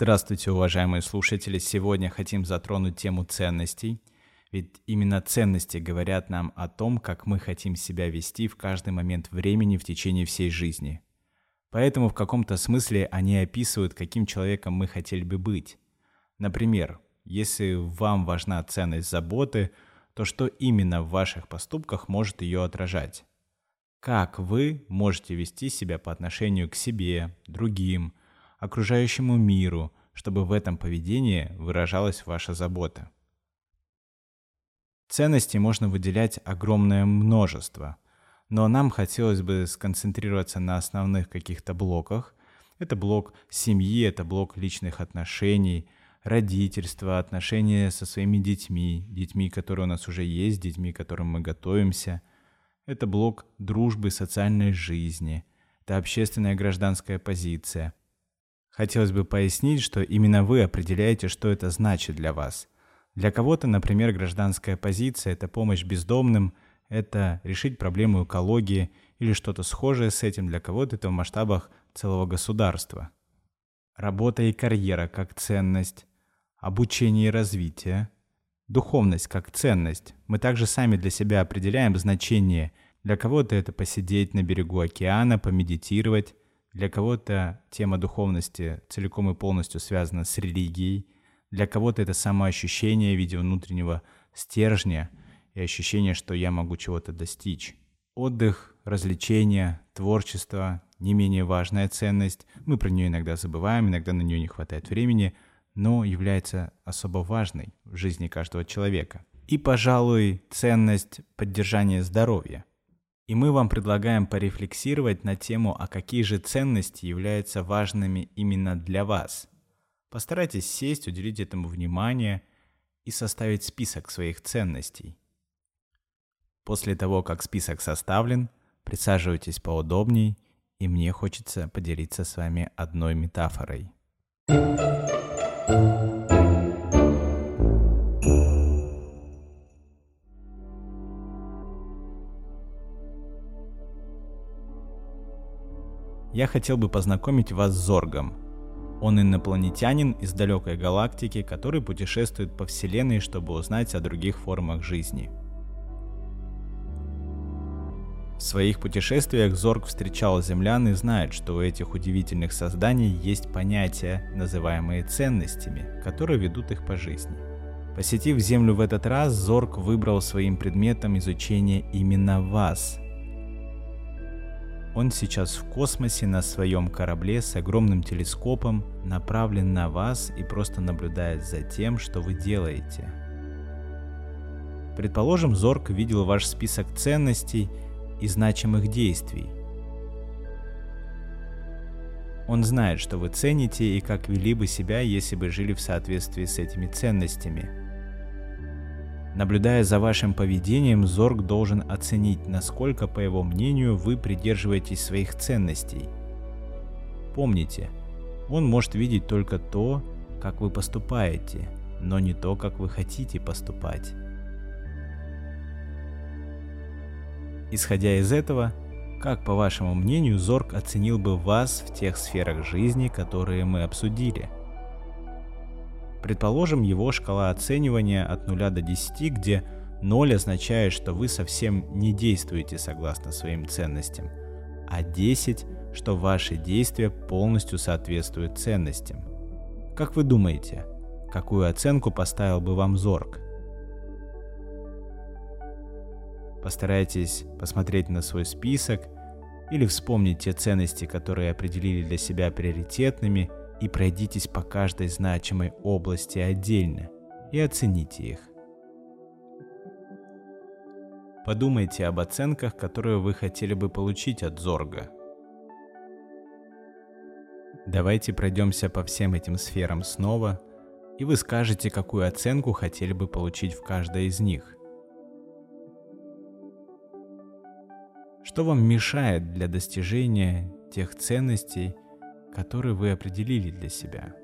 Здравствуйте, уважаемые слушатели! Сегодня хотим затронуть тему ценностей. Ведь именно ценности говорят нам о том, как мы хотим себя вести в каждый момент времени в течение всей жизни. Поэтому в каком-то смысле они описывают, каким человеком мы хотели бы быть. Например, если вам важна ценность заботы, то что именно в ваших поступках может ее отражать? Как вы можете вести себя по отношению к себе, другим, окружающему миру, чтобы в этом поведении выражалась ваша забота. Ценностей можно выделять огромное множество, но нам хотелось бы сконцентрироваться на основных каких-то блоках. Это блок семьи, это блок личных отношений, родительства, отношения со своими детьми, детьми, которые у нас уже есть, детьми, которым мы готовимся. Это блок дружбы, социальной жизни, это общественная гражданская позиция, Хотелось бы пояснить, что именно вы определяете, что это значит для вас. Для кого-то, например, гражданская позиция – это помощь бездомным, это решить проблему экологии или что-то схожее с этим, для кого-то это в масштабах целого государства. Работа и карьера как ценность, обучение и развитие, духовность как ценность. Мы также сами для себя определяем значение. Для кого-то это посидеть на берегу океана, помедитировать, для кого-то тема духовности целиком и полностью связана с религией. Для кого-то это самоощущение в виде внутреннего стержня и ощущение, что я могу чего-то достичь. Отдых, развлечения, творчество – не менее важная ценность. Мы про нее иногда забываем, иногда на нее не хватает времени, но является особо важной в жизни каждого человека. И, пожалуй, ценность поддержания здоровья. И мы вам предлагаем порефлексировать на тему, а какие же ценности являются важными именно для вас. Постарайтесь сесть, уделить этому внимание и составить список своих ценностей. После того, как список составлен, присаживайтесь поудобней, и мне хочется поделиться с вами одной метафорой. Я хотел бы познакомить вас с Зоргом. Он инопланетянин из далекой галактики, который путешествует по Вселенной, чтобы узнать о других формах жизни. В своих путешествиях Зорг встречал землян и знает, что у этих удивительных созданий есть понятия, называемые ценностями, которые ведут их по жизни. Посетив Землю в этот раз, Зорг выбрал своим предметом изучения именно вас – он сейчас в космосе на своем корабле с огромным телескопом, направлен на вас и просто наблюдает за тем, что вы делаете. Предположим, Зорг видел ваш список ценностей и значимых действий. Он знает, что вы цените и как вели бы себя, если бы жили в соответствии с этими ценностями – Наблюдая за вашим поведением, Зорг должен оценить, насколько, по его мнению, вы придерживаетесь своих ценностей. Помните, он может видеть только то, как вы поступаете, но не то, как вы хотите поступать. Исходя из этого, как, по вашему мнению, Зорг оценил бы вас в тех сферах жизни, которые мы обсудили – Предположим, его шкала оценивания от 0 до 10, где 0 означает, что вы совсем не действуете согласно своим ценностям, а 10, что ваши действия полностью соответствуют ценностям. Как вы думаете, какую оценку поставил бы вам Зорг? Постарайтесь посмотреть на свой список или вспомнить те ценности, которые определили для себя приоритетными – и пройдитесь по каждой значимой области отдельно и оцените их. Подумайте об оценках, которые вы хотели бы получить от Зорга. Давайте пройдемся по всем этим сферам снова, и вы скажете, какую оценку хотели бы получить в каждой из них. Что вам мешает для достижения тех ценностей, который вы определили для себя.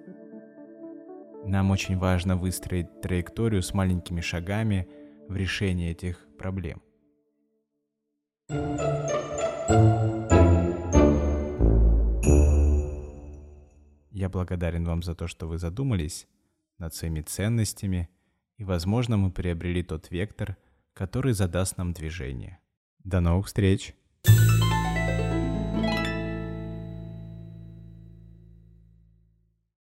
Нам очень важно выстроить траекторию с маленькими шагами в решении этих проблем. Я благодарен вам за то, что вы задумались над своими ценностями, и, возможно, мы приобрели тот вектор, который задаст нам движение. До новых встреч!